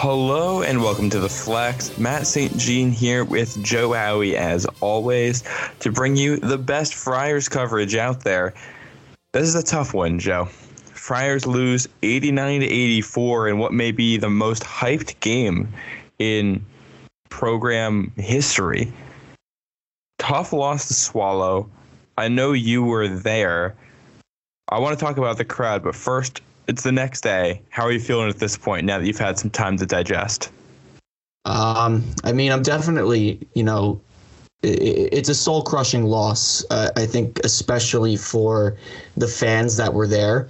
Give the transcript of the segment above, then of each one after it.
Hello and welcome to the Flex. Matt St. Jean here with Joe Howie as always to bring you the best Friars coverage out there. This is a tough one, Joe. Friars lose 89 to 84 in what may be the most hyped game in program history. Tough loss to swallow. I know you were there. I want to talk about the crowd, but first, it's the next day. How are you feeling at this point now that you've had some time to digest? Um, I mean, I'm definitely, you know, it's a soul crushing loss. Uh, I think, especially for the fans that were there.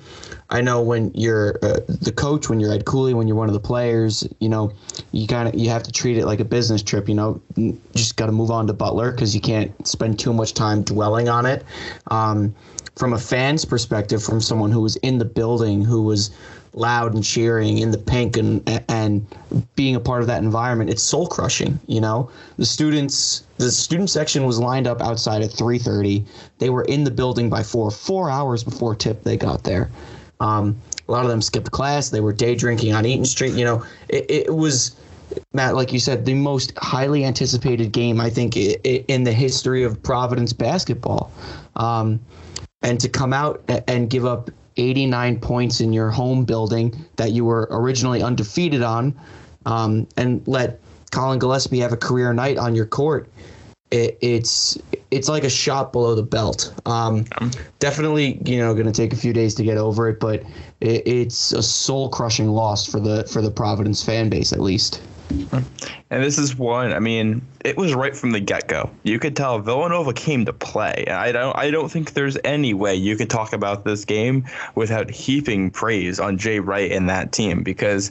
I know when you're uh, the coach, when you're Ed Cooley, when you're one of the players, you know, you kind of you have to treat it like a business trip. You know, you just got to move on to Butler because you can't spend too much time dwelling on it. Um, from a fan's perspective, from someone who was in the building, who was loud and cheering in the pink and and being a part of that environment, it's soul crushing. You know, the students, the student section was lined up outside at 3:30. They were in the building by four, four hours before tip. They got there. Um, a lot of them skipped class. They were day drinking on Eaton Street. You know, it, it was. Matt, like you said, the most highly anticipated game I think in the history of Providence basketball. Um, and to come out and give up 89 points in your home building that you were originally undefeated on, um, and let Colin Gillespie have a career night on your court, it, it's it's like a shot below the belt. Um, definitely, you know, going to take a few days to get over it, but it, it's a soul crushing loss for the for the Providence fan base, at least. And this is one. I mean, it was right from the get go. You could tell Villanova came to play. I don't. I don't think there's any way you could talk about this game without heaping praise on Jay Wright and that team because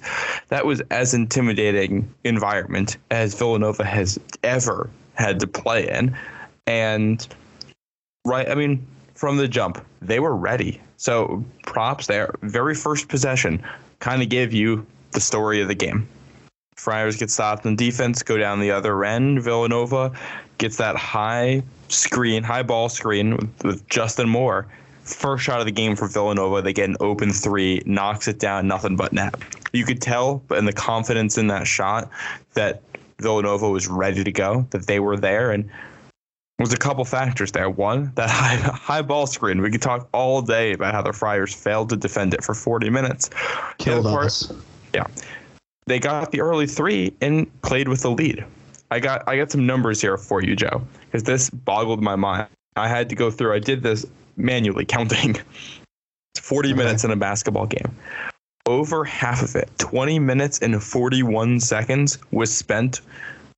that was as intimidating environment as Villanova has ever had to play in. And right, I mean, from the jump, they were ready. So props there. Very first possession kind of gave you the story of the game. Friars get stopped in defense, go down the other end. Villanova gets that high screen, high ball screen with, with Justin Moore. First shot of the game for Villanova. They get an open three, knocks it down, nothing but net. You could tell, but in the confidence in that shot, that Villanova was ready to go, that they were there, and was a couple factors there. One, that high, high ball screen. We could talk all day about how the Friars failed to defend it for 40 minutes. Killed us. Yeah they got the early three and played with the lead. I got I got some numbers here for you, Joe, because this boggled my mind. I had to go through. I did this manually counting. 40 okay. minutes in a basketball game. Over half of it, 20 minutes and 41 seconds, was spent.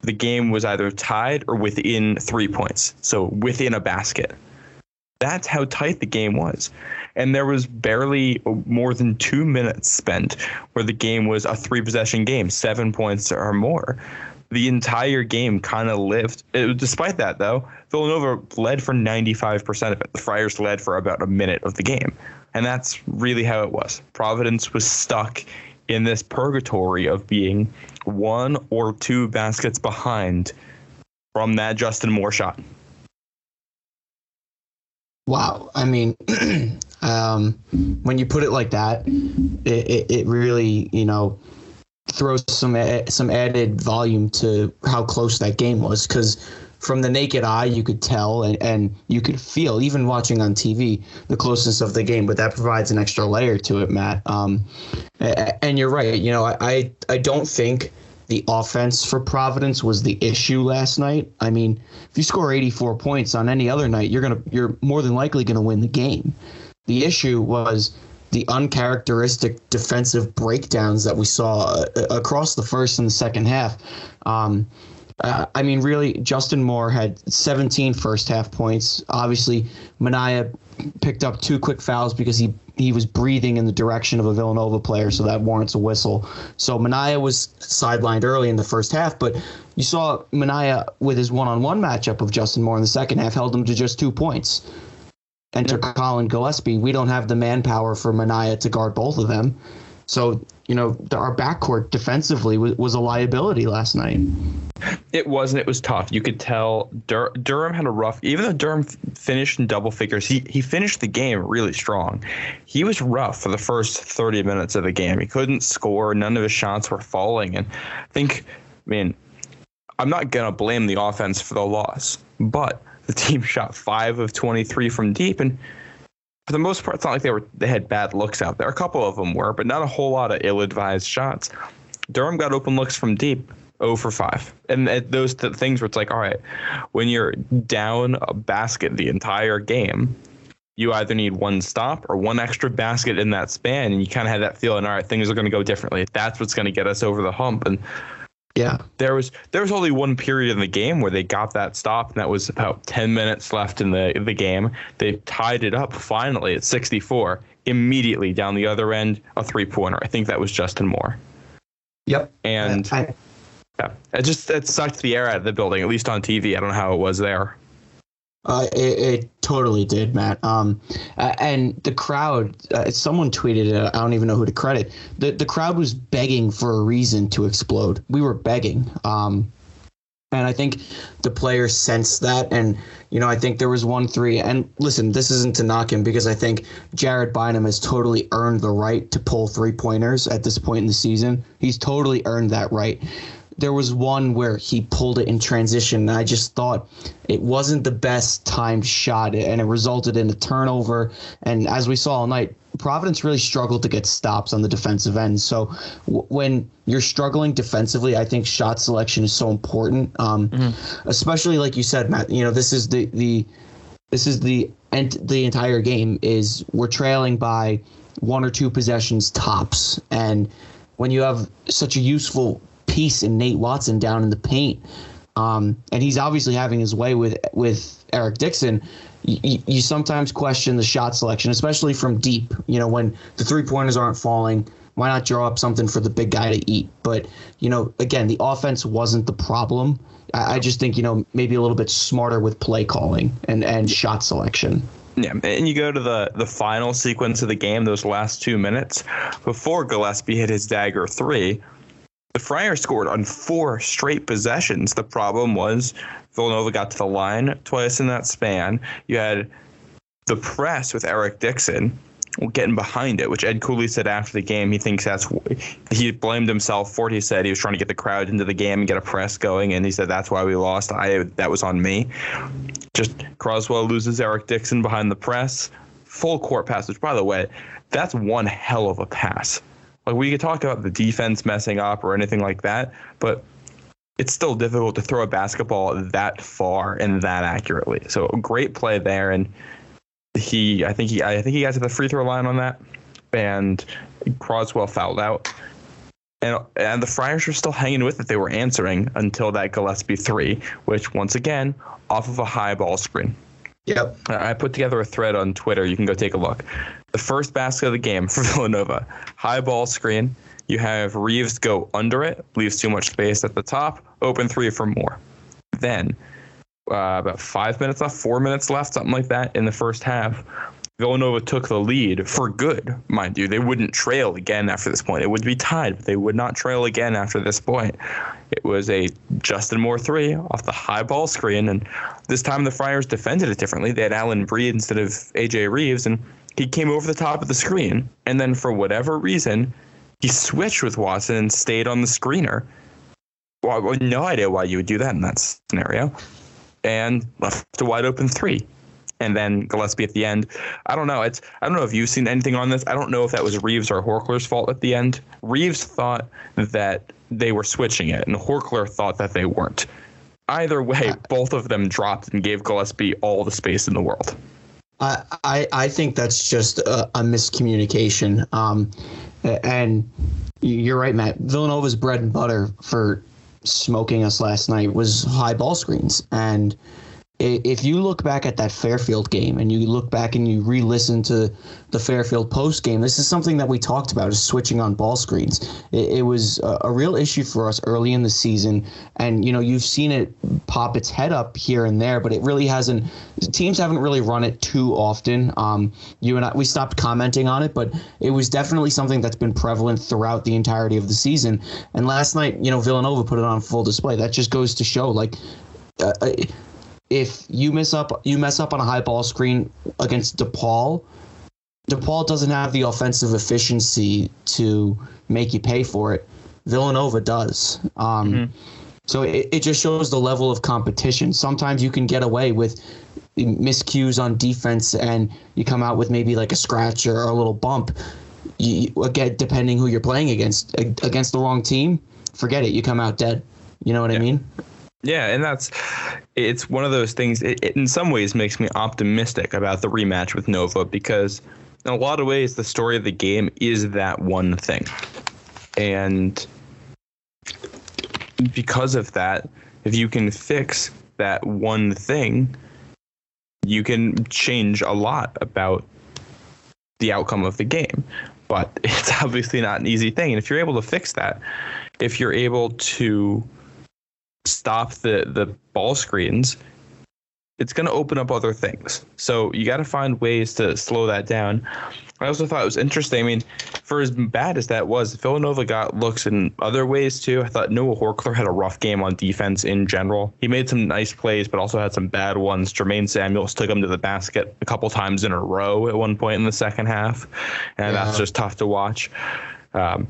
The game was either tied or within three points, so within a basket. That's how tight the game was and there was barely more than two minutes spent where the game was a three possession game, seven points or more. The entire game kind of lived. It, despite that, though, Villanova led for 95% of it. The Friars led for about a minute of the game. And that's really how it was. Providence was stuck in this purgatory of being one or two baskets behind from that Justin Moore shot. Wow. I mean, um, when you put it like that, it, it, it really, you know, throws some some added volume to how close that game was because from the naked eye you could tell and, and you could feel even watching on tv the closeness of the game but that provides an extra layer to it matt um, and you're right you know I, I don't think the offense for Providence was the issue last night. I mean, if you score 84 points on any other night, you're gonna you're more than likely gonna win the game. The issue was the uncharacteristic defensive breakdowns that we saw uh, across the first and the second half. Um, uh, I mean, really, Justin Moore had 17 first half points. Obviously, Minaya picked up two quick fouls because he he was breathing in the direction of a Villanova player, so that warrants a whistle. So Minaya was sidelined early in the first half, but you saw Minaya with his one-on-one matchup of Justin Moore in the second half held him to just two points. Enter Colin Gillespie. We don't have the manpower for Minaya to guard both of them. So you know, the, our backcourt defensively was, was a liability last night. It was and it was tough. You could tell Dur- Durham had a rough. Even though Durham f- finished in double figures, he he finished the game really strong. He was rough for the first thirty minutes of the game. He couldn't score. None of his shots were falling, and I think, I mean, I'm not gonna blame the offense for the loss, but the team shot five of twenty three from deep, and for the most part, it's not like they were they had bad looks out there. A couple of them were, but not a whole lot of ill-advised shots. Durham got open looks from deep, 0 for 5. And those th- things where it's like, all right, when you're down a basket the entire game, you either need one stop or one extra basket in that span, and you kind of had that feeling, all right, things are going to go differently. That's what's going to get us over the hump. And yeah. There was there was only one period in the game where they got that stop, and that was about ten minutes left in the the game. They tied it up finally at 64. Immediately down the other end, a three pointer. I think that was Justin Moore. Yep. And I, yeah, it just it sucked the air out of the building. At least on TV, I don't know how it was there. Uh, it, it, totally did, Matt. Um, and the crowd, uh, someone tweeted it. I don't even know who to credit. The the crowd was begging for a reason to explode. We were begging. Um, and I think the players sensed that. And, you know, I think there was one three. And listen, this isn't to knock him because I think Jared Bynum has totally earned the right to pull three pointers at this point in the season. He's totally earned that right there was one where he pulled it in transition, and I just thought it wasn't the best timed shot, and it resulted in a turnover. And as we saw all night, Providence really struggled to get stops on the defensive end. So w- when you're struggling defensively, I think shot selection is so important. Um, mm-hmm. Especially like you said, Matt. You know, this is the the this is the and the entire game is we're trailing by one or two possessions tops, and when you have such a useful piece in Nate Watson down in the paint. Um, and he's obviously having his way with with Eric Dixon. You, you sometimes question the shot selection, especially from deep. You know, when the three pointers aren't falling, why not draw up something for the big guy to eat? But you know, again, the offense wasn't the problem. I, I just think you know maybe a little bit smarter with play calling and and shot selection. Yeah, and you go to the the final sequence of the game, those last two minutes before Gillespie hit his dagger three the Friars scored on four straight possessions. The problem was Villanova got to the line twice in that span. You had the press with Eric Dixon getting behind it, which Ed Cooley said after the game he thinks that's he blamed himself for it. He said he was trying to get the crowd into the game and get a press going, and he said that's why we lost. I that was on me. Just Croswell loses Eric Dixon behind the press, full court pass. Which, by the way, that's one hell of a pass. Like we could talk about the defense messing up or anything like that, but it's still difficult to throw a basketball that far and that accurately. So a great play there, and he, I think he, I think he got to the free throw line on that, and Croswell fouled out, and and the Friars were still hanging with it. They were answering until that Gillespie three, which once again off of a high ball screen. Yep. I put together a thread on Twitter. You can go take a look. The first basket of the game for Villanova, high ball screen. You have Reeves go under it, leaves too much space at the top, open three for Moore. Then, uh, about five minutes left, four minutes left, something like that in the first half. Villanova took the lead for good, mind you. They wouldn't trail again after this point. It would be tied, but they would not trail again after this point. It was a Justin Moore three off the high ball screen, and this time the Friars defended it differently. They had Alyn Breed instead of AJ Reeves, and he came over the top of the screen. And then for whatever reason, he switched with Watson and stayed on the screener. Well, no idea why you would do that in that scenario. And left a wide open three and then Gillespie at the end. I don't know. It's I don't know if you've seen anything on this. I don't know if that was Reeves or Horchler's fault at the end. Reeves thought that they were switching it, and Horkler thought that they weren't. Either way, both of them dropped and gave Gillespie all the space in the world. I I, I think that's just a, a miscommunication. Um, and you're right, Matt. Villanova's bread and butter for smoking us last night was high ball screens and if you look back at that Fairfield game and you look back and you re-listen to the Fairfield post game, this is something that we talked about: is switching on ball screens. It, it was a, a, real issue for us early in the season, and you know you've seen it pop its head up here and there, but it really hasn't. Teams haven't really run it too often. Um, you and I, we stopped commenting on it, but it was definitely something that's been prevalent throughout the entirety of the season. And last night, you know, Villanova put it on full display. That just goes to show, like. Uh, if you mess up you mess up on a high ball screen against DePaul, DePaul doesn't have the offensive efficiency to make you pay for it. Villanova does. Um, mm-hmm. So it, it just shows the level of competition. Sometimes you can get away with miscues on defense and you come out with maybe like a scratch or a little bump. You, again, depending who you're playing against, against the wrong team, forget it. You come out dead. You know what yeah. I mean? Yeah, and that's it's one of those things. It, it, in some ways makes me optimistic about the rematch with Nova because in a lot of ways the story of the game is that one thing, and because of that, if you can fix that one thing, you can change a lot about the outcome of the game. But it's obviously not an easy thing, and if you're able to fix that, if you're able to stop the the ball screens, it's going to open up other things. So you got to find ways to slow that down. I also thought it was interesting. I mean, for as bad as that was, Villanova got looks in other ways too. I thought Noah Horchler had a rough game on defense in general. He made some nice plays, but also had some bad ones. Jermaine Samuels took him to the basket a couple times in a row at one point in the second half, and yeah. that's just tough to watch. Um,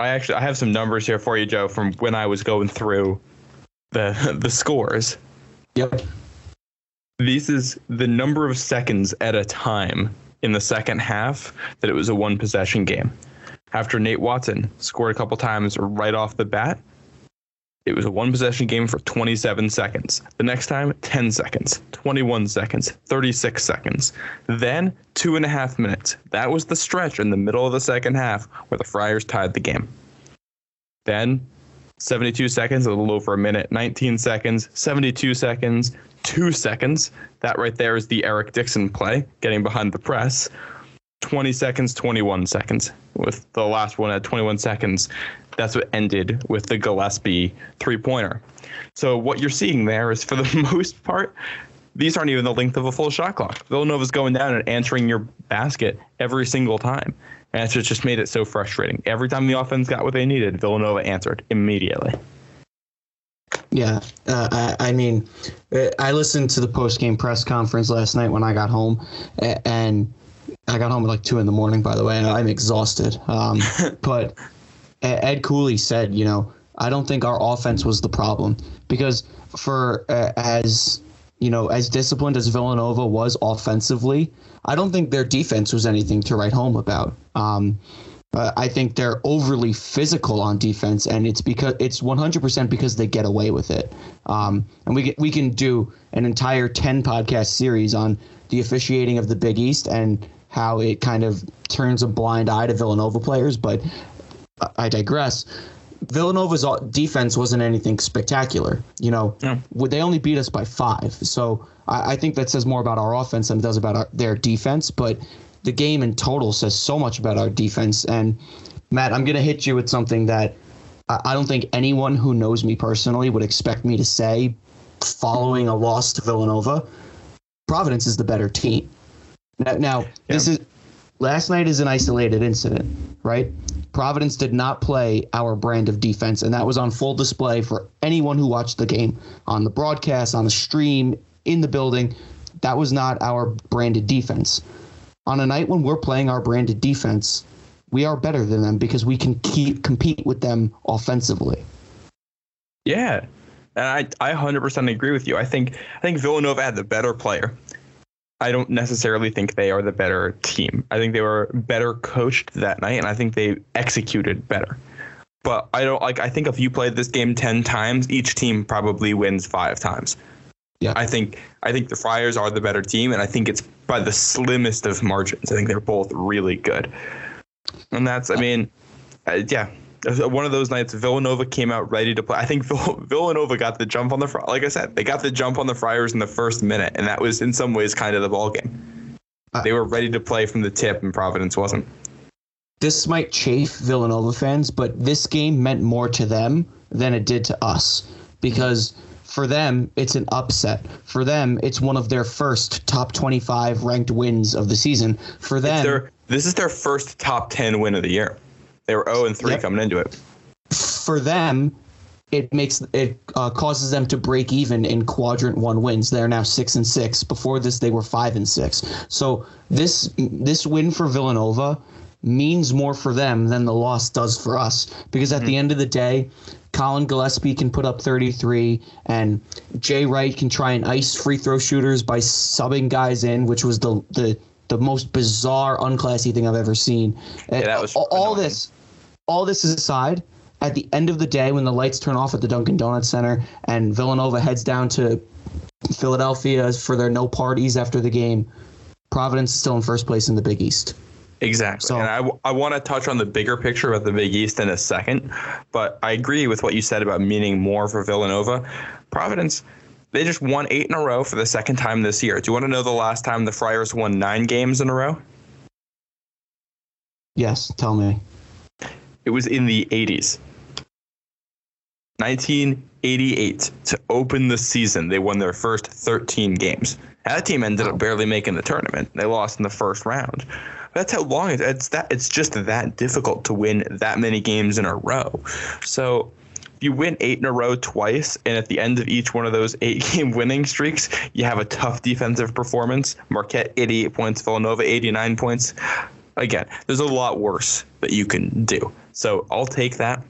I actually I have some numbers here for you, Joe, from when I was going through the the scores. Yep. This is the number of seconds at a time in the second half that it was a one possession game. After Nate Watson scored a couple times right off the bat, it was a one possession game for 27 seconds. The next time, 10 seconds, 21 seconds, 36 seconds. Then, two and a half minutes. That was the stretch in the middle of the second half where the Friars tied the game. Then, 72 seconds, a little over a minute, 19 seconds, 72 seconds, two seconds. That right there is the Eric Dixon play, getting behind the press. 20 seconds, 21 seconds. With the last one at 21 seconds, that's what ended with the Gillespie three pointer. So what you're seeing there is, for the most part, these aren't even the length of a full shot clock. Villanova's going down and answering your basket every single time. And it's just made it so frustrating. Every time the offense got what they needed, Villanova answered immediately. Yeah, uh, I, I, mean, uh, I listened to the post game press conference last night when I got home, and I got home at like two in the morning. By the way, and I'm exhausted. Um, but Ed Cooley said, you know, I don't think our offense was the problem because for uh, as you know, as disciplined as Villanova was offensively, I don't think their defense was anything to write home about. Um, uh, I think they're overly physical on defense, and it's because it's 100% because they get away with it. Um, and we we can do an entire 10 podcast series on the officiating of the Big East and how it kind of turns a blind eye to Villanova players. But I digress. Villanova's defense wasn't anything spectacular. You know, yeah. they only beat us by five. So I, I, think that says more about our offense than it does about our, their defense. But the game in total says so much about our defense. And Matt, I'm going to hit you with something that I, I don't think anyone who knows me personally would expect me to say following a loss to Villanova. Providence is the better team. Now, now yeah. this is last night is an isolated incident, right? Providence did not play our brand of defense, and that was on full display for anyone who watched the game on the broadcast, on the stream, in the building. That was not our branded defense. On a night when we're playing our branded defense, we are better than them because we can keep compete with them offensively. Yeah. And I, I 100% agree with you. I think I think Villanova had the better player. I don't necessarily think they are the better team. I think they were better coached that night, and I think they executed better. But I don't like. I think if you played this game ten times, each team probably wins five times. Yeah. I think I think the Friars are the better team, and I think it's by the slimmest of margins. I think they're both really good, and that's. I mean, uh, yeah. One of those nights Villanova came out ready to play. I think Villanova got the jump on the like I said, they got the jump on the Friars in the first minute, and that was in some ways kind of the ball game. Uh, they were ready to play from the tip, and Providence wasn't. This might chafe Villanova fans, but this game meant more to them than it did to us because for them it's an upset. For them, it's one of their first top 25 ranked wins of the season. For them, their, this is their first top 10 win of the year. They were 0 and 3 yep. coming into it. For them, it makes it uh, causes them to break even in quadrant one wins. They're now six and six. Before this, they were five and six. So this this win for Villanova means more for them than the loss does for us because at mm-hmm. the end of the day, Colin Gillespie can put up 33, and Jay Wright can try and ice free throw shooters by subbing guys in, which was the the the most bizarre, unclassy thing I've ever seen. Yeah, that uh, was all, all this. All this aside, at the end of the day, when the lights turn off at the Dunkin' Donuts Center and Villanova heads down to Philadelphia for their no parties after the game, Providence is still in first place in the Big East. Exactly. So, and I, I want to touch on the bigger picture about the Big East in a second, but I agree with what you said about meaning more for Villanova. Providence, they just won eight in a row for the second time this year. Do you want to know the last time the Friars won nine games in a row? Yes, tell me. It was in the 80s. 1988 to open the season. They won their first 13 games. That team ended up barely making the tournament. They lost in the first round. That's how long it's, it's that it's just that difficult to win that many games in a row. So you win eight in a row twice, and at the end of each one of those eight game winning streaks, you have a tough defensive performance. Marquette 88 points, Villanova 89 points. Again, there's a lot worse that you can do. So I'll take that.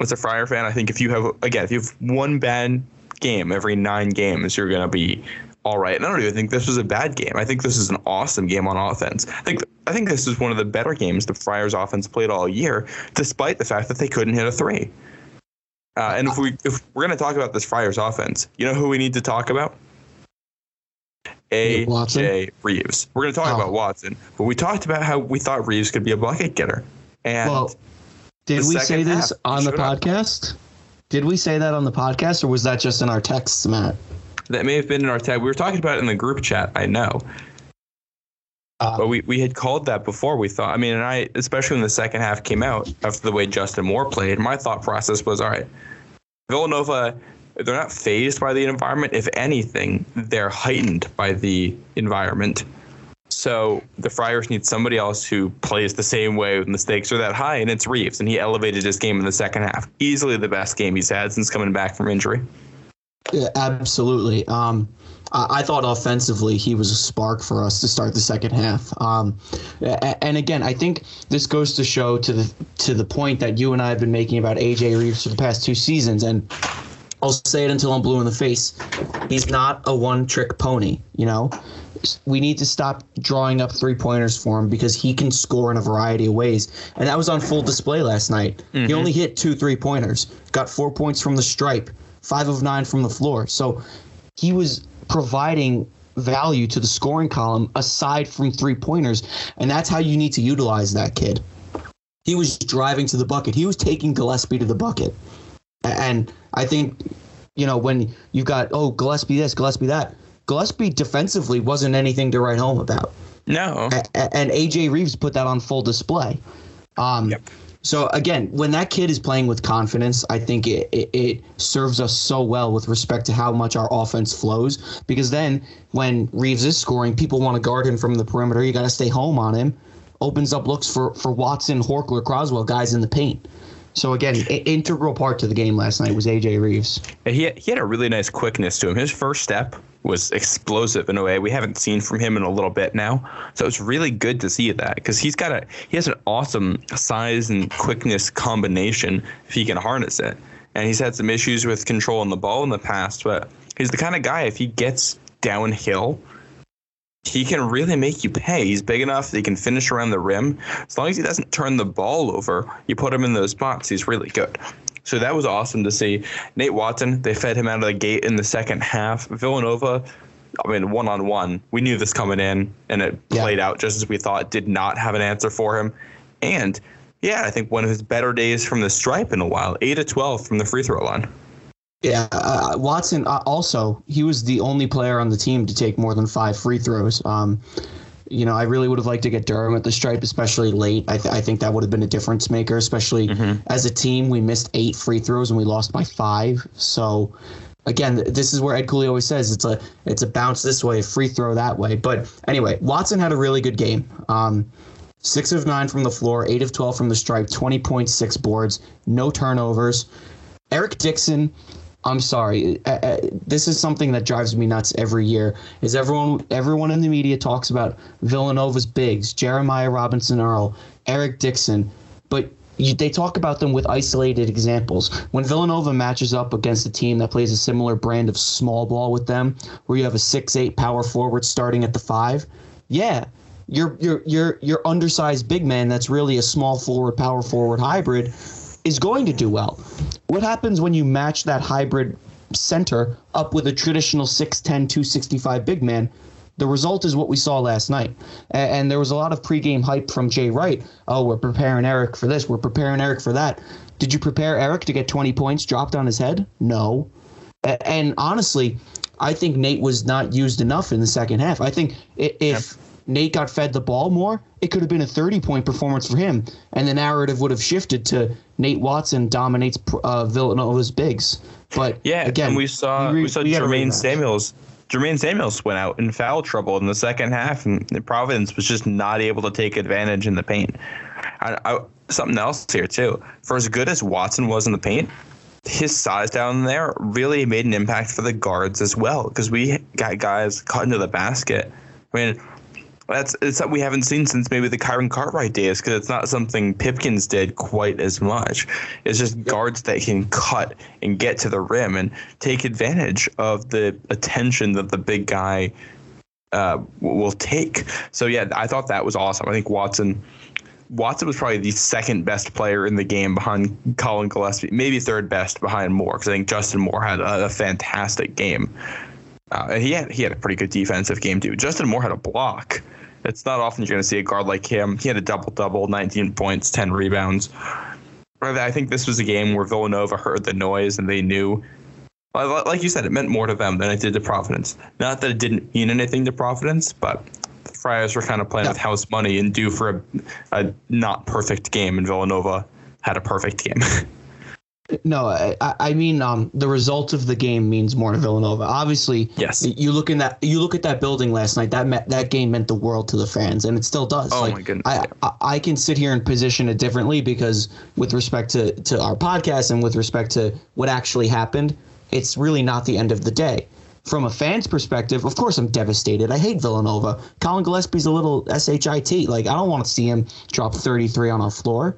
As a Friar fan, I think if you have again, if you have one bad game every nine games, you're gonna be all right. And I don't even think this was a bad game. I think this is an awesome game on offense. I think I think this is one of the better games the Friars offense played all year, despite the fact that they couldn't hit a three. Uh, and if we if we're going to talk about this Friars offense, you know who we need to talk about? AJ Reeves. We're going to talk oh. about Watson, but we talked about how we thought Reeves could be a bucket getter. And well, did we say this half, on the podcast? Up. Did we say that on the podcast, or was that just in our texts, Matt? That may have been in our tag. We were talking about it in the group chat. I know. Uh, but we, we had called that before. We thought, I mean, and I, especially when the second half came out after the way Justin Moore played, my thought process was, all right, Villanova, they're not phased by the environment. If anything, they're heightened by the environment. So the Friars need somebody else who plays the same way when the stakes are that high, and it's Reeves. And he elevated his game in the second half. Easily the best game he's had since coming back from injury. Yeah, absolutely. Um, I, I thought offensively he was a spark for us to start the second half. Um, and again, I think this goes to show to the to the point that you and I have been making about AJ Reeves for the past two seasons, and I'll say it until I'm blue in the face. He's not a one-trick pony. You know, we need to stop drawing up three pointers for him because he can score in a variety of ways. And that was on full display last night. Mm-hmm. He only hit two three pointers, got four points from the stripe five of nine from the floor. So he was providing value to the scoring column aside from three pointers. And that's how you need to utilize that kid. He was driving to the bucket, he was taking Gillespie to the bucket. And I think, you know, when you've got, oh, Gillespie this, Gillespie that, Gillespie defensively wasn't anything to write home about. No. And AJ Reeves put that on full display. Um, yep. So again, when that kid is playing with confidence, I think it, it, it, serves us so well with respect to how much our offense flows. Because then when Reeves is scoring, people want to guard him from the perimeter. You got to stay home on him. Opens up looks for for Watson, Horchler, Croswell, guys in the paint. So again, integral part to the game last night was AJ Reeves. He he had a really nice quickness to him. His first step was explosive in a way we haven't seen from him in a little bit now. So it's really good to see that because he's got a he has an awesome size and quickness combination if he can harness it. And he's had some issues with controlling the ball in the past, but he's the kind of guy if he gets downhill, he can really make you pay. He's big enough that he can finish around the rim. As long as he doesn't turn the ball over, you put him in those spots, he's really good. So that was awesome to see. Nate Watson, they fed him out of the gate in the second half. Villanova, I mean, one on one, we knew this coming in, and it yeah. played out just as we thought. Did not have an answer for him, and Yeah, I think one of his better days from the stripe in a while. Eight of twelve from the free throw line. Yeah, uh, Watson uh, also he was the only player on the team to take more than five free throws. Um, you know, I really would have liked to get Durham at the stripe, especially late. I, th- I think that would have been a difference maker, especially mm-hmm. as a team. We missed eight free throws and we lost by five. So, again, this is where Ed Cooley always says it's a it's a bounce this way, a free throw that way. But anyway, Watson had a really good game. Um, six of nine from the floor, eight of twelve from the stripe, twenty point six boards, no turnovers. Eric Dixon I'm sorry. Uh, uh, this is something that drives me nuts every year. Is everyone everyone in the media talks about Villanova's bigs, Jeremiah Robinson Earl, Eric Dixon, but you, they talk about them with isolated examples. When Villanova matches up against a team that plays a similar brand of small ball with them, where you have a six-eight power forward starting at the five, yeah, your your your your undersized big man that's really a small forward power forward hybrid is going to do well. What happens when you match that hybrid center up with a traditional 6'10, 265 big man? The result is what we saw last night. And, there was a lot of pregame hype from Jay Wright. Oh, we're preparing Eric for this, we're preparing Eric for that. Did you prepare Eric to get 20 points dropped on his head? No. And honestly, I think Nate was not used enough in the second half. I think if. Yep Nate got fed the ball more, it could have been a 30 point performance for him. And the narrative would have shifted to Nate Watson dominates uh, Villanova's bigs. But yeah, again, and we saw we, re- we saw we Jermaine Samuels. Jermaine Samuels went out in foul trouble in the second half, and Providence was just not able to take advantage in the paint. I, I, something else here too. For as good as Watson was in the paint, his size down there really made an impact for the guards as well because we got guys caught into the basket. I mean, that's it's something we haven't seen since maybe the Kyron Cartwright days because it's not something Pipkins did quite as much. It's just guards that can cut and get to the rim and take advantage of the attention that the big guy uh, will take. So yeah, I thought that was awesome. I think Watson. Watson was probably the second best player in the game behind Colin Gillespie, maybe third best behind Moore, because I think Justin Moore had a, a fantastic game. Uh, he had he had a pretty good defensive game too. Justin Moore had a block it's not often you're going to see a guard like him. He had a double double, 19 points, 10 rebounds. I think this was a game where Villanova heard the noise and they knew. Like you said, it meant more to them than it did to Providence. Not that it didn't mean anything to Providence, but the Friars were kind of playing with house money and due for a, a not perfect game, and Villanova had a perfect game. No, I, I mean um, the result of the game means more to Villanova. Obviously, yes. You look in that you look at that building last night. That that game meant the world to the fans, and it still does. Oh like, my goodness! I, I, I can sit here and position it differently because with respect to to our podcast and with respect to what actually happened, it's really not the end of the day. From a fan's perspective, of course, I'm devastated. I hate Villanova. Colin Gillespie's a little shit. Like I don't want to see him drop 33 on our floor,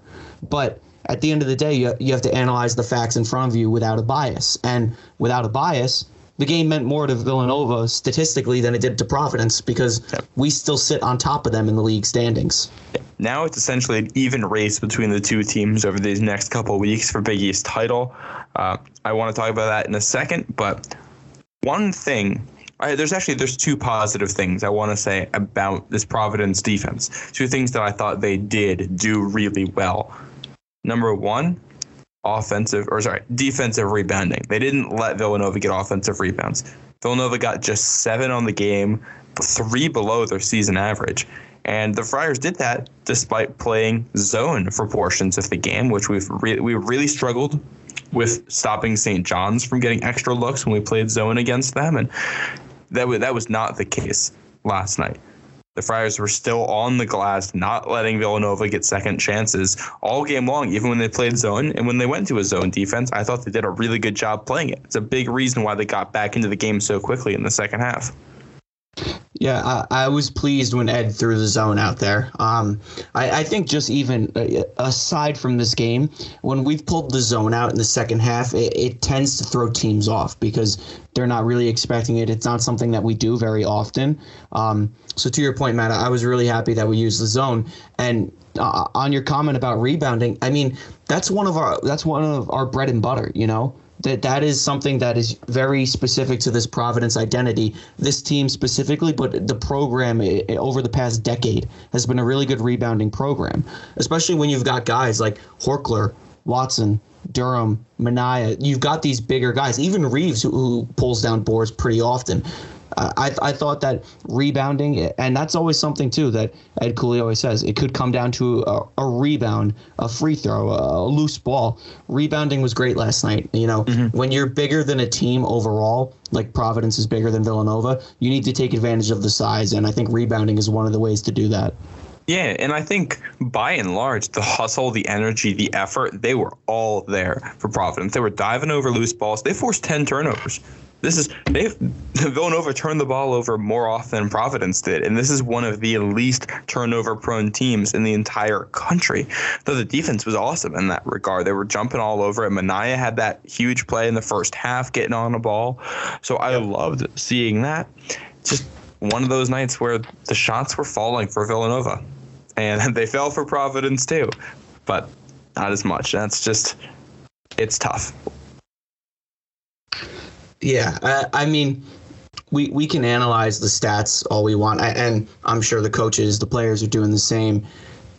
but at the end of the day, you, you have to analyze the facts in front of you without a bias. And without a bias, the game meant more to Villanova statistically than it did to Providence because we still sit on top of them in the league standings. Now it's essentially an even race between the two teams over these next couple weeks for Big East title. Uh, I want to talk about that in a second, but one thing there's actually there's two positive things I want to say about this Providence defense. Two things that I thought they did do really well. Number one, offensive or sorry, defensive rebounding. They didn't let Villanova get offensive rebounds. Villanova got just seven on the game, three below their season average. And the Friars did that despite playing zone for portions of the game, which we've re- we really struggled with stopping St. John's from getting extra looks when we played zone against them, and that w- that was not the case last night. The Friars were still on the glass, not letting Villanova get second chances all game long, even when they played zone. And when they went to a zone defense, I thought they did a really good job playing it. It's a big reason why they got back into the game so quickly in the second half. Yeah, I, I, was pleased when Ed threw the zone out there. Um, I, I, think just even uh, aside from this game, when we've pulled the zone out in the second half, it, it, tends to throw teams off because they're not really expecting it. It's not something that we do very often. Um, so to your point, Matt, I was really happy that we used the zone. And uh, on your comment about rebounding, I mean that's one of our that's one of our bread and butter. You know, that that is something that is very specific to this Providence identity. This team specifically, but the program eh, eh, over the past decade has been a really good rebounding program, especially when you've got guys like Horchler, Watson, Durham, Minaya. You've got these bigger guys, even Reeves, who, who pulls down boards pretty often. I, I thought that rebounding, and that's always something too that Ed Cooley always says, it could come down to a, a rebound, a free throw, a, loose ball. Rebounding was great last night. You know, mm-hmm. when you're bigger than a team overall, like Providence is bigger than Villanova, you need to take advantage of the size, and I think rebounding is one of the ways to do that. Yeah, and I think by and large, the hustle, the energy, the effort, they were all there for Providence. They were diving over loose balls. They forced 10 turnovers. This is they've Villanova turned the ball over more often than Providence did, and this is one of the least turnover-prone teams in the entire country. Though the defense was awesome in that regard, they were jumping all over it. Minaya had that huge play in the first half, getting on the ball. So I loved seeing that. Just one of those nights where the shots were falling for Villanova, and they fell for Providence too, but not as much. That's just it's tough. Yeah, I, I mean, we we can analyze the stats all we want, and I'm sure the coaches, the players are doing the same.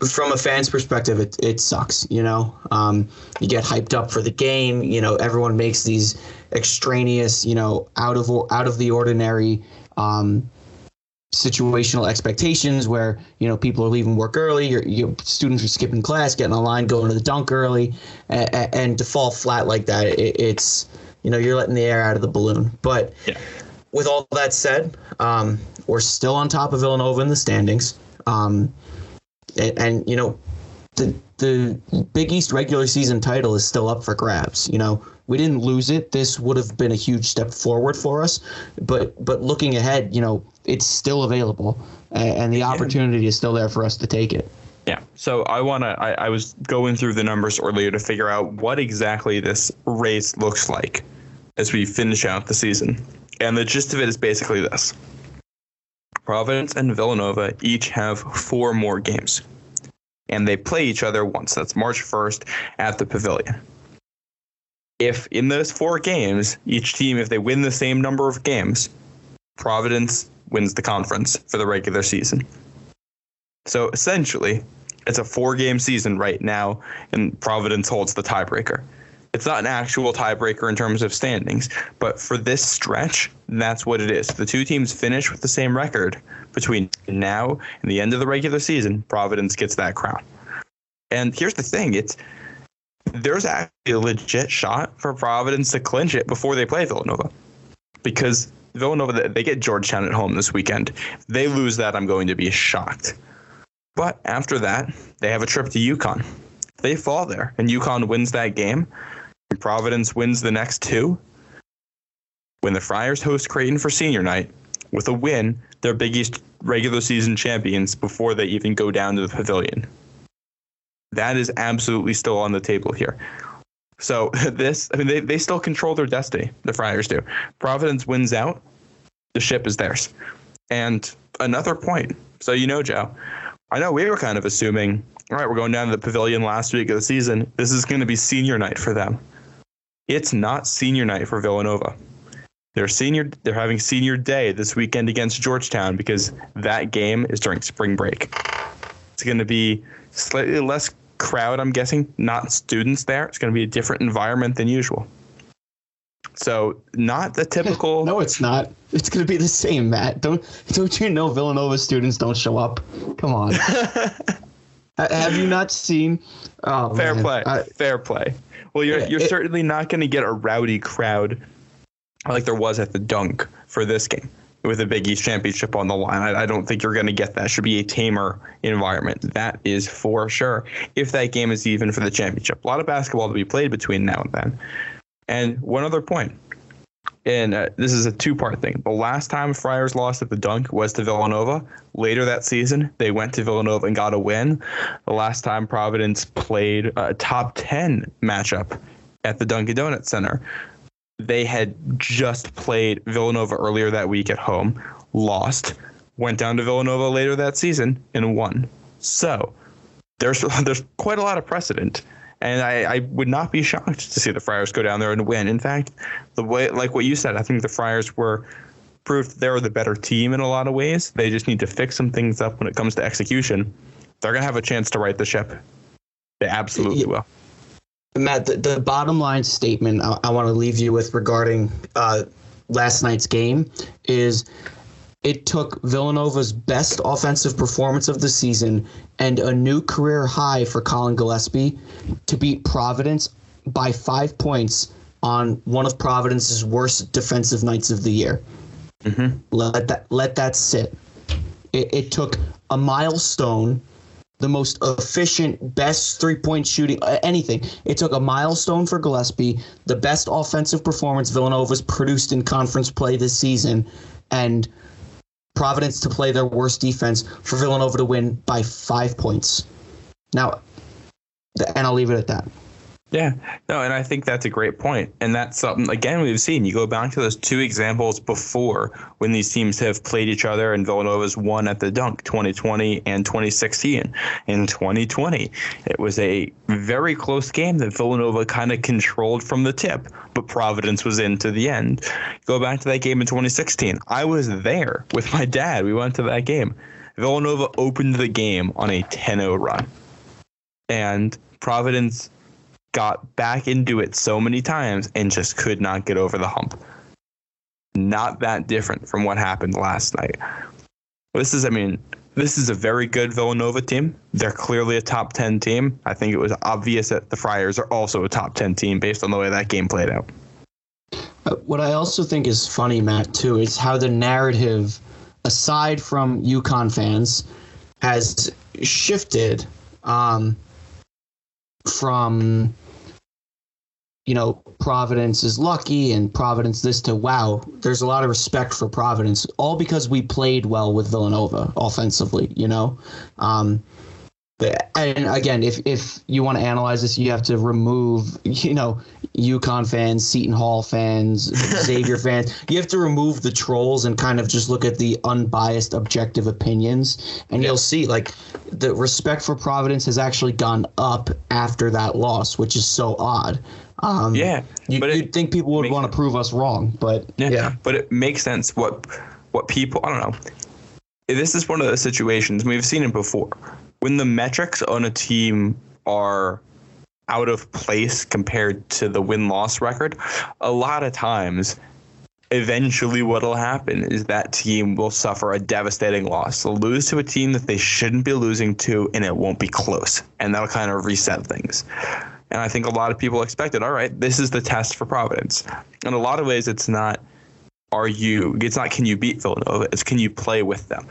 From a fan's perspective, it, it sucks. You know, um, you get hyped up for the game. You know, everyone makes these extraneous, you know, out of out of the ordinary. Um, situational expectations where you know people are leaving work early your, your students are skipping class getting online going to the dunk early and, and to fall flat like that it, it's you know, you're letting the air out of the balloon. But yeah. with all that said, um, we're still on top of Villanova in the standings. Um, and, and, you know, the the Big East regular season title is still up for grabs. You know, we didn't lose it. This would have been a huge step forward for us. But but looking ahead, you know, it's still available, and the opportunity is still there for us to take it. Yeah. So I want to, I, I was going through the numbers earlier to figure out what exactly this race looks like as we finish out the season. And the gist of it is basically this Providence and Villanova each have four more games. And they play each other once. That's March 1st at the Pavilion. If in those four games, each team, if they win the same number of games, Providence wins the conference for the regular season. So essentially, it's a four game season right now, and Providence holds the tiebreaker. It's not an actual tiebreaker in terms of standings, but for this stretch, that's what it is. The two teams finish with the same record between now and the end of the regular season. Providence gets that crown. And here's the thing: it's there's actually a legit shot for Providence to clinch it before they play Villanova, because Villanova they get Georgetown at home this weekend. If they lose that, I'm going to be shocked. But after that, they have a trip to. If they fall there and UConn wins that game, and Providence wins the next two, when the Friars host Creighton for senior night, with a win, they're Big East regular season champions before they even go down to the pavilion. That is absolutely still on the table here. So this, I mean, they, they still control their destiny. The Friars do. Providence wins out, the ship is theirs. And another point. So you know, Joe, I know we were kind of assuming, all right, we're going down to the pavilion last week of the season. This is going to be senior night for them. It's not senior night for Villanova. They're senior. They're having senior day this weekend against Georgetown because that game is during spring break. It's going to be slightly less crowd, I'm guessing, not students there. It's going to be a different environment than usual. So not the typical. no, it's not. It's going to be the same, Matt. Don't don't you know Villanova students don't show up? Come on. Have you not seen? Oh, Fair man. play. I, Fair play. Well, you're you're it, certainly not going to get a rowdy crowd like there was at the dunk for this game with the Big East championship on the line. I, I don't think you're going to get that. Should be a tamer environment. That is for sure. If that game is even for the championship, a lot of basketball to be played between now and then. And one other point, and uh, this is a two part thing. The last time Friars lost at the dunk was to Villanova. Later that season, they went to Villanova and got a win. The last time Providence played a top 10 matchup at the Dunkin' Donuts Center, they had just played Villanova earlier that week at home, lost, went down to Villanova later that season, and won. So there's, there's quite a lot of precedent And I, I would not be shocked to see the Friars go down there and win. In fact, the way, like what you said, I think the Friars were proved they're the better team in a lot of ways. They just need to fix some things up when it comes to execution. They're going to have a chance to right the ship. They absolutely will. Matt, the, the bottom line statement I, I want to leave you with regarding uh, last night's game is it took Villanova's best offensive performance of the season and a new career high for Colin Gillespie to beat Providence by five points on one of Providence's worst defensive nights of the year. Mm-hmm. Let that let that sit. It, it took a milestone the most efficient, best three point shooting, uh, anything. It took a milestone for Gillespie, the best offensive performance Villanova's produced in conference play this season, and Providence to play their worst defense for Villanova to win by five points. Now, and I'll leave it at that. Yeah, no, and I think that's a great point. And that's something, again, we've seen. You go back to those two examples before when these teams have played each other, and Villanova's won at the dunk 2020 and 2016. In 2020, it was a very close game that Villanova kind of controlled from the tip, but Providence was into the end. Go back to that game in 2016. I was there with my dad. We went to that game. Villanova opened the game on a 10 0 run. And Providence got back into it so many times and just could not get over the hump. Not that different from what happened last night. This is, I mean, this is a very good Villanova team. They're clearly a top 10 team. I think it was obvious that the Friars are also a top 10 team based on the way that game played out. Uh, what I also think is funny, Matt, too, is how the narrative, aside from UConn fans, has shifted um, from you know, Providence is lucky and Providence this to wow, there's a lot of respect for Providence, all because we played well with Villanova offensively, you know? Um, and again, if, if you want to analyze this, you have to remove, you know, UConn fans, Seton Hall fans, Xavier fans. You have to remove the trolls and kind of just look at the unbiased, objective opinions, and you'll see like the respect for Providence has actually gone up after that loss, which is so odd. Um, yeah, you, but you'd think people would want to prove us wrong, but yeah, yeah, but it makes sense. What what people I don't know. This is one of the situations we've seen it before when the metrics on a team are out of place compared to the win loss record. A lot of times eventually what'll happen is that team will suffer a devastating loss. They'll lose to a team that they shouldn't be losing to, and it won't be close. And that'll kind of reset things. And I think a lot of people expected, all right, this is the test for Providence. In a lot of ways, it's not are you, it's not can you beat Villanova, it's can you play with them.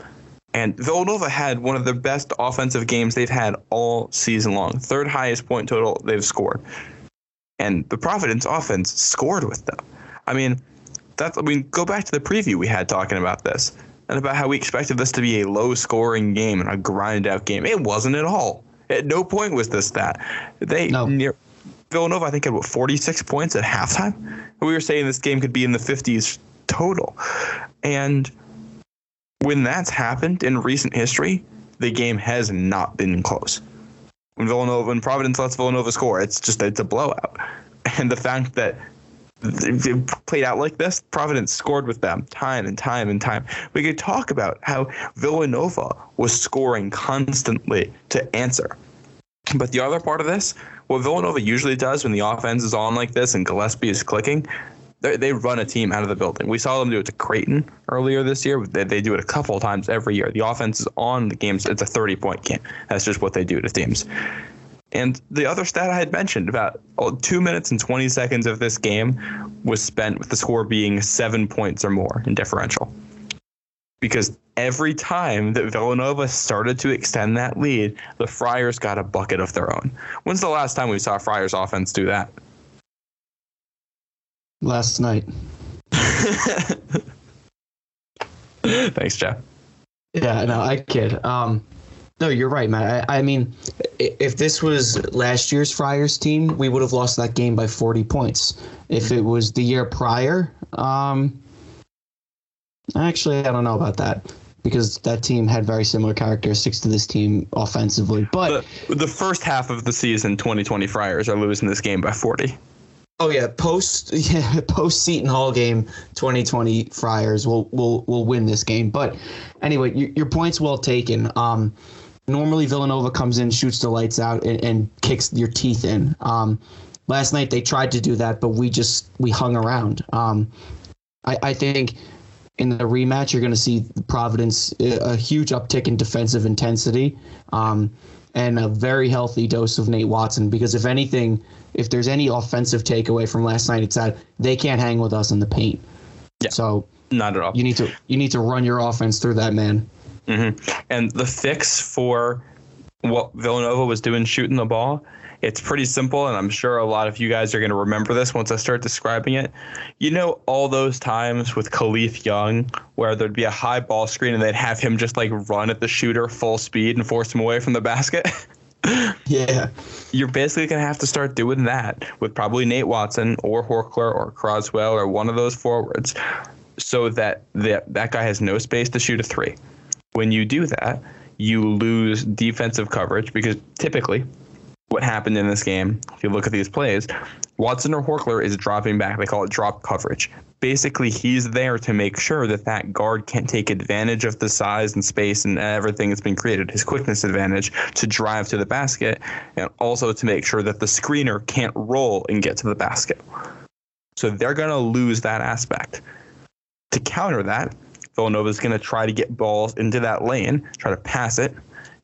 And Villanova had one of the best offensive games they've had all season long, third highest point total they've scored. And the Providence offense scored with them. I mean, that's, I mean, go back to the preview we had talking about this and about how we expected this to be a low scoring game and a grind out game. It wasn't at all. At no point was this that. They no. near Villanova, I think, had what 46 points at halftime. We were saying this game could be in the 50s total, and when that's happened in recent history, the game has not been close. When Villanova, when Providence lets Villanova score, it's just it's a blowout, and the fact that it played out like this, Providence scored with them time and time and time. We could talk about how Villanova was scoring constantly to answer. But the other part of this, what Villanova usually does when the offense is on like this and Gillespie is clicking, they run a team out of the building. We saw them do it to Creighton earlier this year. They, they do it a couple times every year. The offense is on the games. It's a 30 point game. That's just what they do to teams. And the other stat I had mentioned about oh, two minutes and 20 seconds of this game was spent with the score being seven points or more in differential. Because every time that Villanova started to extend that lead, the Friars got a bucket of their own. When's the last time we saw Friars offense do that? Last night. Thanks, Jeff. Yeah, no, I kid. Um, no, you're right, Matt. I, I, mean, if this was last year's Friars team, we would have lost that game by 40 points. If it was the year prior, um, actually, I don't know about that. because that team had very similar characteristics to this team offensively. But the, the first half of the season, 2020 Friars are losing this game by 40. Oh yeah, post yeah, post Seton Hall game, 2020 Friars will will will win this game. But anyway, your, your point's well taken. Um, normally Villanova comes in, shoots the lights out, and, and kicks your teeth in. Um, last night they tried to do that, but we just we hung around. Um, I, I think in the rematch you're going to see Providence a huge uptick in defensive intensity. Um, and a very healthy dose of Nate Watson because if anything, if there's any offensive takeaway from last night, it's that they can't hang with us in the paint. Yeah, so not at all. You need to you need to run your offense through that man. Mm-hmm. And the fix for what Villanova was doing shooting the ball it's pretty simple, and I'm sure a lot of you guys are going to remember this once I start describing it. You know, all those times with Kalif Young where there'd be a high ball screen and they'd have him just like run at the shooter full speed and force him away from the basket? yeah. You're basically going to have to start doing that with probably Nate Watson or Horchler or Croswell or one of those forwards so that that, that guy has no space to shoot a three. When you do that, you lose defensive coverage because typically what happened in this game, if you look at these plays, Watson or Horchler is dropping back. They call it drop coverage. Basically, he's there to make sure that that guard can't take advantage of the size and space and everything that's been created, his quickness advantage, to drive to the basket, and also to make sure that the screener can't roll and get to the basket. So they're going to lose that aspect. To counter that, Villanova is going to try to get balls into that lane, try to pass it,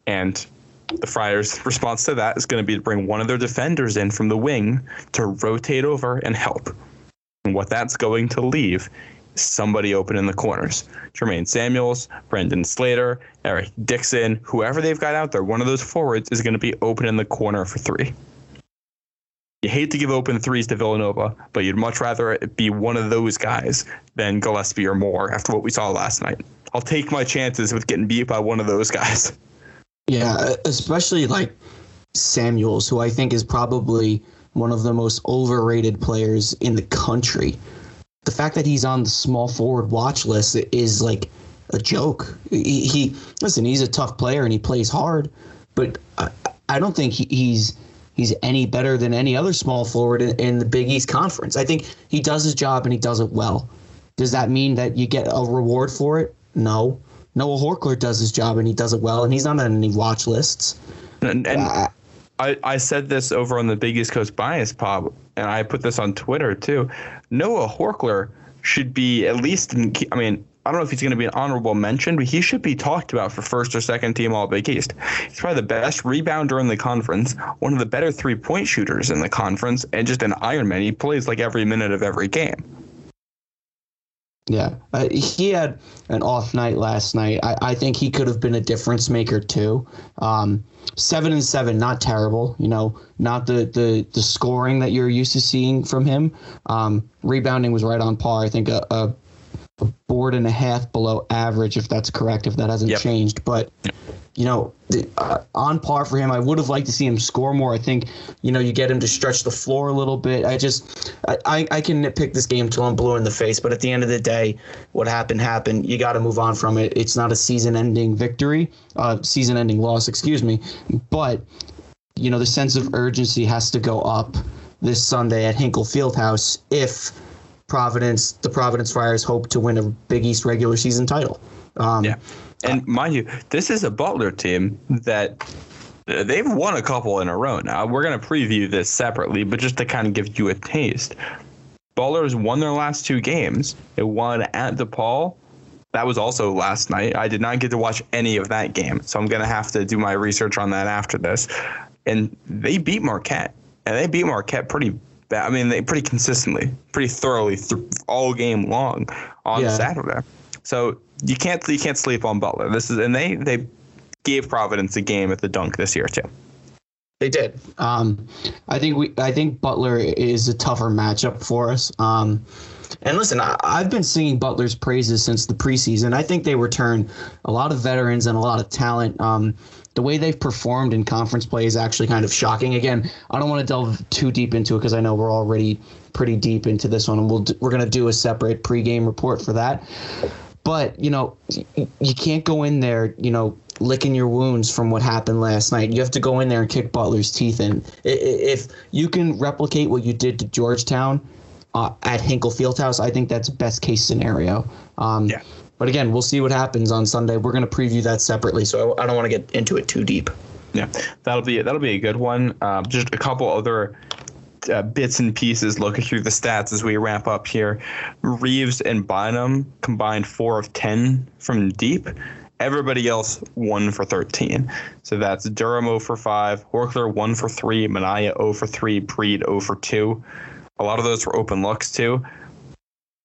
and the Friars' response to that is going to be to bring one of their defenders in from the wing to rotate over and help. And what that's going to leave is somebody open in the corners. Jermaine Samuels, Brandon Slater, Eric Dixon, whoever they've got out there, one of those forwards is going to be open in the corner for three. You hate to give open threes to Villanova, but you'd much rather it be one of those guys than Gillespie or Moore after what we saw last night. I'll take my chances with getting beat by one of those guys. Yeah, especially like Samuels, who I think is probably one of the most overrated players in the country. The fact that he's on the small forward watch list is like a joke. He, he listen, he's a tough player and he plays hard, but I, I don't think he, he's he's any better than any other small forward in, in the Big East Conference. I think he does his job and he does it well. Does that mean that you get a reward for it? No. Noah Horchler does his job and he does it well, and he's not on any watch lists. And, and uh, I, I said this over on the Big East Coast Bias Pop, and I put this on Twitter too. Noah Horchler should be at least, in, I mean, I don't know if he's going to be an honorable mention, but he should be talked about for first or second team All Big East. He's probably the best rebounder in the conference, one of the better three point shooters in the conference, and just an Ironman. He plays like every minute of every game. Yeah, uh, he had an off night last night. I, I think he could have been a difference maker too. Um, seven and seven, not terrible. You know, not the the the scoring that you're used to seeing from him. Um, rebounding was right on par. I think a, a, a, board and a half below average, if that's correct, if that hasn't yep. changed. But yep you know, uh, on par for him. I would have liked to see him score more. I think, you know, you get him to stretch the floor a little bit. I just, I, I can nitpick this game till I'm blue in the face, but at the end of the day, what happened happened. You got to move on from it. It's not a season-ending victory, uh, season-ending loss, excuse me, but you know, the sense of urgency has to go up this Sunday at Hinkle Fieldhouse if Providence, the Providence Friars, hope to win a Big East regular season title. Um, yeah. And mind you, this is a Butler team that uh, they've won a couple in a row now. We're going to preview this separately, but just to kind of give you a taste. Butler's won their last two games. They won at DePaul. That was also last night. I did not get to watch any of that game, so I'm going to have to do my research on that after this. And they beat Marquette, and they beat Marquette pretty. I mean, they pretty consistently, pretty thoroughly th- all game long on yeah. Saturday. So you can't you can't sleep on Butler. This is and they they gave Providence a game at the dunk this year too. They did. Um, I think we I think Butler is a tougher matchup for us. Um, and listen, I, have been singing Butler's praises since the preseason. I think they return a lot of veterans and a lot of talent. Um, the way they've performed in conference play is actually kind of shocking. Again, I don't want to delve too deep into it because I know we're already pretty deep into this one, and we'll we're going to do a separate pregame report for that. but you know, you can't go in there, you know, licking your wounds from what happened last night. You have to go in there and kick Butler's teeth in. If you can replicate what you did to Georgetown uh, at Hinkle Fieldhouse, I think that's best case scenario. Um, yeah. But again, we'll see what happens on Sunday. We're going to preview that separately, so I, don't want to get into it too deep. Yeah, that'll be that'll be a good one. Um, just a couple other uh, bits and pieces looking through the stats as we wrap up here. Reeves and Bynum combined four of ten from deep. Everybody else one for thirteen. So that's Durham 0 for five, Horchler one for three, Minaya 0 for three, Breed 0 for two. A lot of those were open looks too.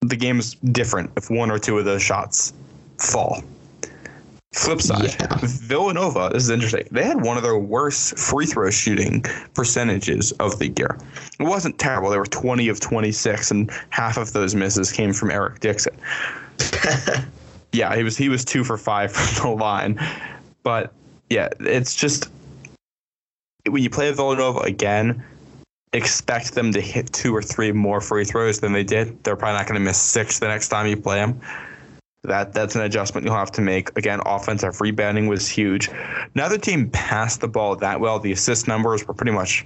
The game's different if one or two of those shots fall. Flip side, yeah. Villanova, this is interesting. They had one of their worst free throw shooting percentages of the year. It wasn't terrible. They were 20 of 26, and half of those misses came from Eric Dixon. yeah, he was he was two for five from the line. But yeah, it's just when you play Villanova again, expect them to hit two or three more free throws than they did. They're probably not going to miss six the next time you play them. That that's an adjustment you'll have to make. Again, offensive rebounding was huge. Neither team passed the ball that well. The assist numbers were pretty much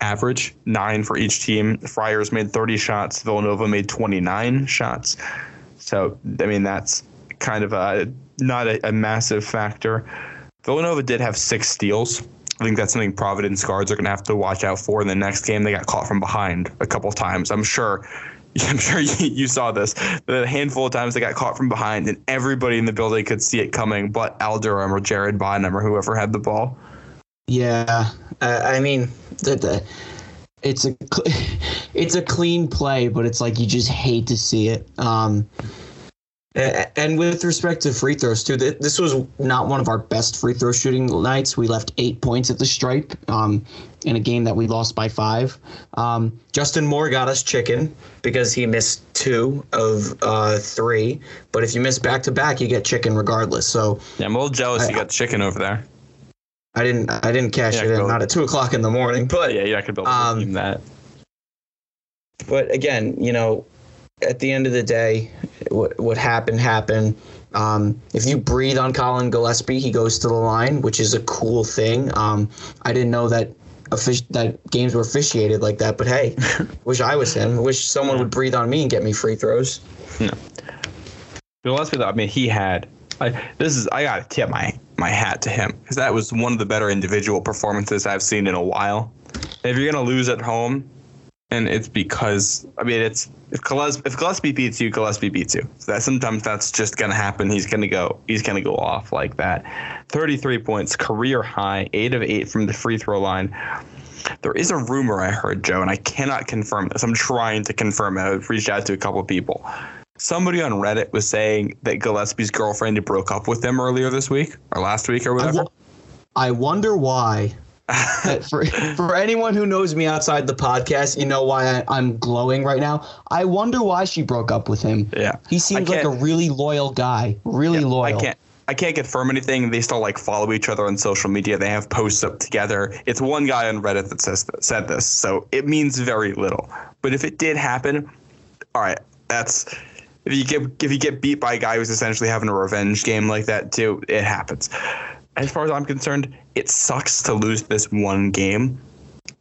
average, nine for each team. Friars made 30 shots. Villanova made 29 shots. So I mean that's kind of a not a, a massive factor. Villanova did have six steals. I think that's something Providence guards are going to have to watch out for in the next game. They got caught from behind a couple times. I'm sure I'm sure you, saw this. The handful of times they got caught from behind, and everybody in the building could see it coming, but Al or Jared Bynum or whoever had the ball. Yeah, uh, I mean, the, the, it's a it's a clean play, but it's like you just hate to see it. Um, and with respect to free throws too, this was not one of our best free throw shooting nights. We left eight points at the stripe um, in a game that we lost by five. Um, Justin Moore got us chicken because he missed two of uh, three. But if you miss back to back, you get chicken regardless. So yeah, I'm a little jealous I, you got chicken over there. I didn't. I didn't cash it in. Not at two o'clock in the morning. But yeah, yeah, I could build um, that. But again, you know, at the end of the day, what what happened happened. Um, if you breathe on Collin Gillespie, he goes to the line, which is a cool thing. Um, I didn't know that that games were officiated like that, but hey, wish I was him. Wish someone would breathe on me and get me free throws. No. Gillespie, though, I mean, he had. I, this is I gotta tip my my hat to him because that was one of the better individual performances I've seen in a while. If you're gonna lose at home, and it's because I mean it's if Gillespie, if Gillespie beats you, Gillespie beats you. So that sometimes that's just gonna happen. He's gonna go he's gonna go off like that. 33 points, career high, eight of eight from the free throw line. There is a rumor I heard, Joe, and I cannot confirm this. I'm trying to confirm it. I've reached out to a couple of people. Somebody on Reddit was saying that Gillespie's girlfriend broke up with him earlier this week or last week or whatever. I wonder why for for anyone who knows me outside the podcast, you know why I, am glowing right now. I wonder why she broke up with him. Yeah, he seems like a really loyal guy. Really yeah, loyal. I can't. I can't confirm anything. They still like follow each other on social media. They have posts up together. It's one guy on Reddit that says said this, so it means very little. But if it did happen, all right, that's if you get if you get beat by a guy who's essentially having a revenge game like that too, it happens as far as I'm concerned, it sucks to lose this one game,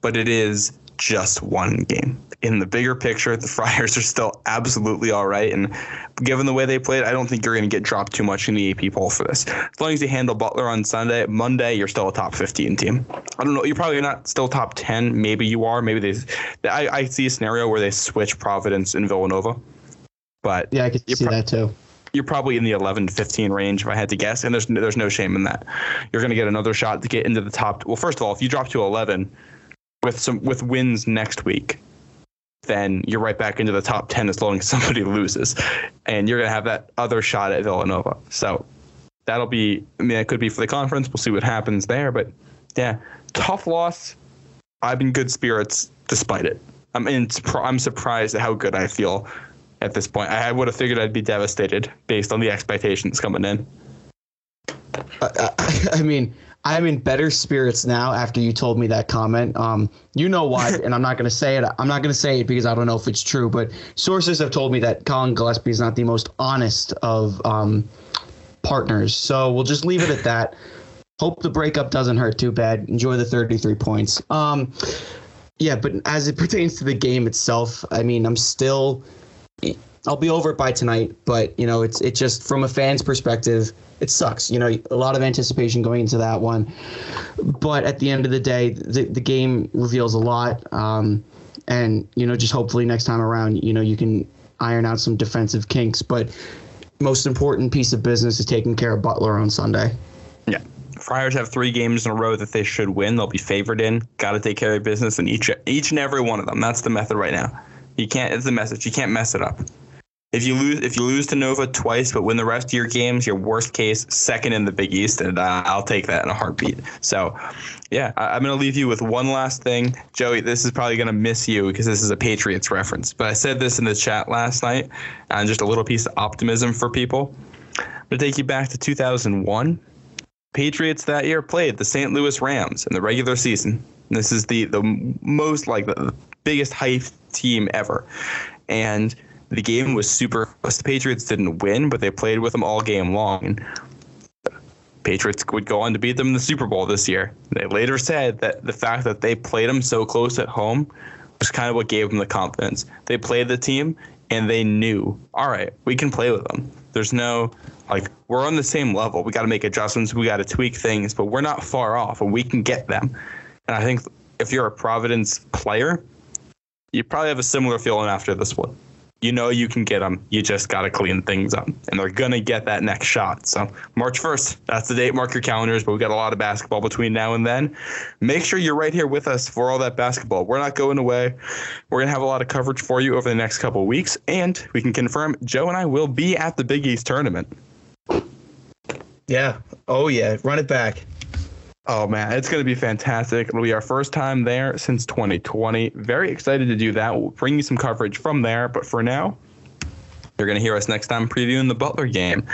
but it is just one game. In the bigger picture, the Friars are still absolutely all right. And given the way they played, I don't think you're going to get dropped too much in the AP poll for this. As long as you handle Butler on Sunday, Monday, you're still a top 15 team. I don't know. You're probably not still top 10. Maybe you are. Maybe they. I, I see a scenario where they switch Providence and Villanova. But yeah, I could see pro- that too you're probably in the 11 to 15 range if I had to guess, and there's there's no shame in that. You're going to get another shot to get into the top. Well, first of all, if you drop to 11 with some with wins next week, then you're right back into the top 10 as long as somebody loses, and you're going to have that other shot at Villanova. So that'll be. I mean, it could be for the conference. We'll see what happens there, but yeah, tough loss. I'm in good spirits despite it. I'm in, I'm surprised at how good I feel at this point. I would have figured I'd be devastated based on the expectations coming in. I, I mean, I'm in better spirits now after you told me that comment. Um, you know why, and I'm not going to say it. I'm not going to say it because I don't know if it's true, but sources have told me that Collin Gillespie is not the most honest of um, partners. So we'll just leave it at that. Hope the breakup doesn't hurt too bad. Enjoy the 33 points. Um, yeah, but as it pertains to the game itself, I mean, I'm still. I'll be over it by tonight, but you know, it's it just from a fan's perspective, it sucks. You know, a lot of anticipation going into that one, but at the end of the day, the the game reveals a lot, um, and you know, just hopefully next time around, you know, you can iron out some defensive kinks. But most important piece of business is taking care of Butler on Sunday. Yeah. Friars have three games in a row that they should win. They'll be favored in. Got to take care of business in each each and every one of them. That's the method right now. You can't. It's the message. You can't mess it up. If you lose, if you lose to Nova twice, but win the rest of your games, your worst case second in the Big East, and uh, I'll take that in a heartbeat. So, yeah, I, am going to leave you with one last thing, Joey. This is probably going to miss you because this is a Patriots reference, but I said this in the chat last night, and just a little piece of optimism for people. I'm going to take you back to 2001. Patriots that year played the St. Louis Rams in the regular season. This is the the most like the biggest hype team ever, and the game was super close. The Patriots didn't win, but they played with them all game long. Patriots would go on to beat them in the Super Bowl this year. They later said that the fact that they played them so close at home was kind of what gave them the confidence. They played the team and they knew, all right, we can play with them. There's no like we're on the same level. We got to make adjustments. We got to tweak things, but we're not far off, and we can get them. And I think if you're a Providence player, you probably have a similar feeling after this one you know you can get them. You just got to clean things up. And they're to get that next shot. So, March 1st, that's the date. Mark your calendars, but we've got a lot of basketball between now and then. Make sure you're right here with us for all that basketball. We're not going away. We're to have a lot of coverage for you over the next couple weeks. And we can confirm Joe and I will be at the Big East tournament. Yeah. Oh, yeah. Run it back. Oh man, it's going to be fantastic. It'll be our first time there since 2020. Very excited to do that. We'll bring you some coverage from there, but for now, you're going to hear us next time previewing the Butler game.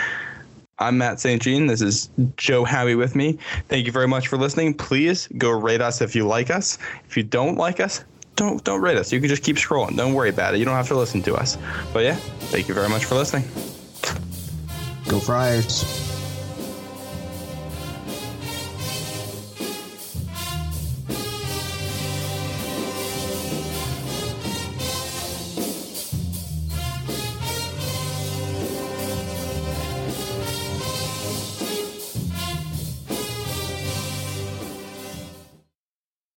I'm Matt St. Jean. This is Joe Howie with me. Thank you very much for listening. Please go rate us if you like us. If you don't like us, don't don't rate us. You can just keep scrolling. Don't worry about it. You don't have to listen to us. But yeah, thank you very much for listening. Go Friars.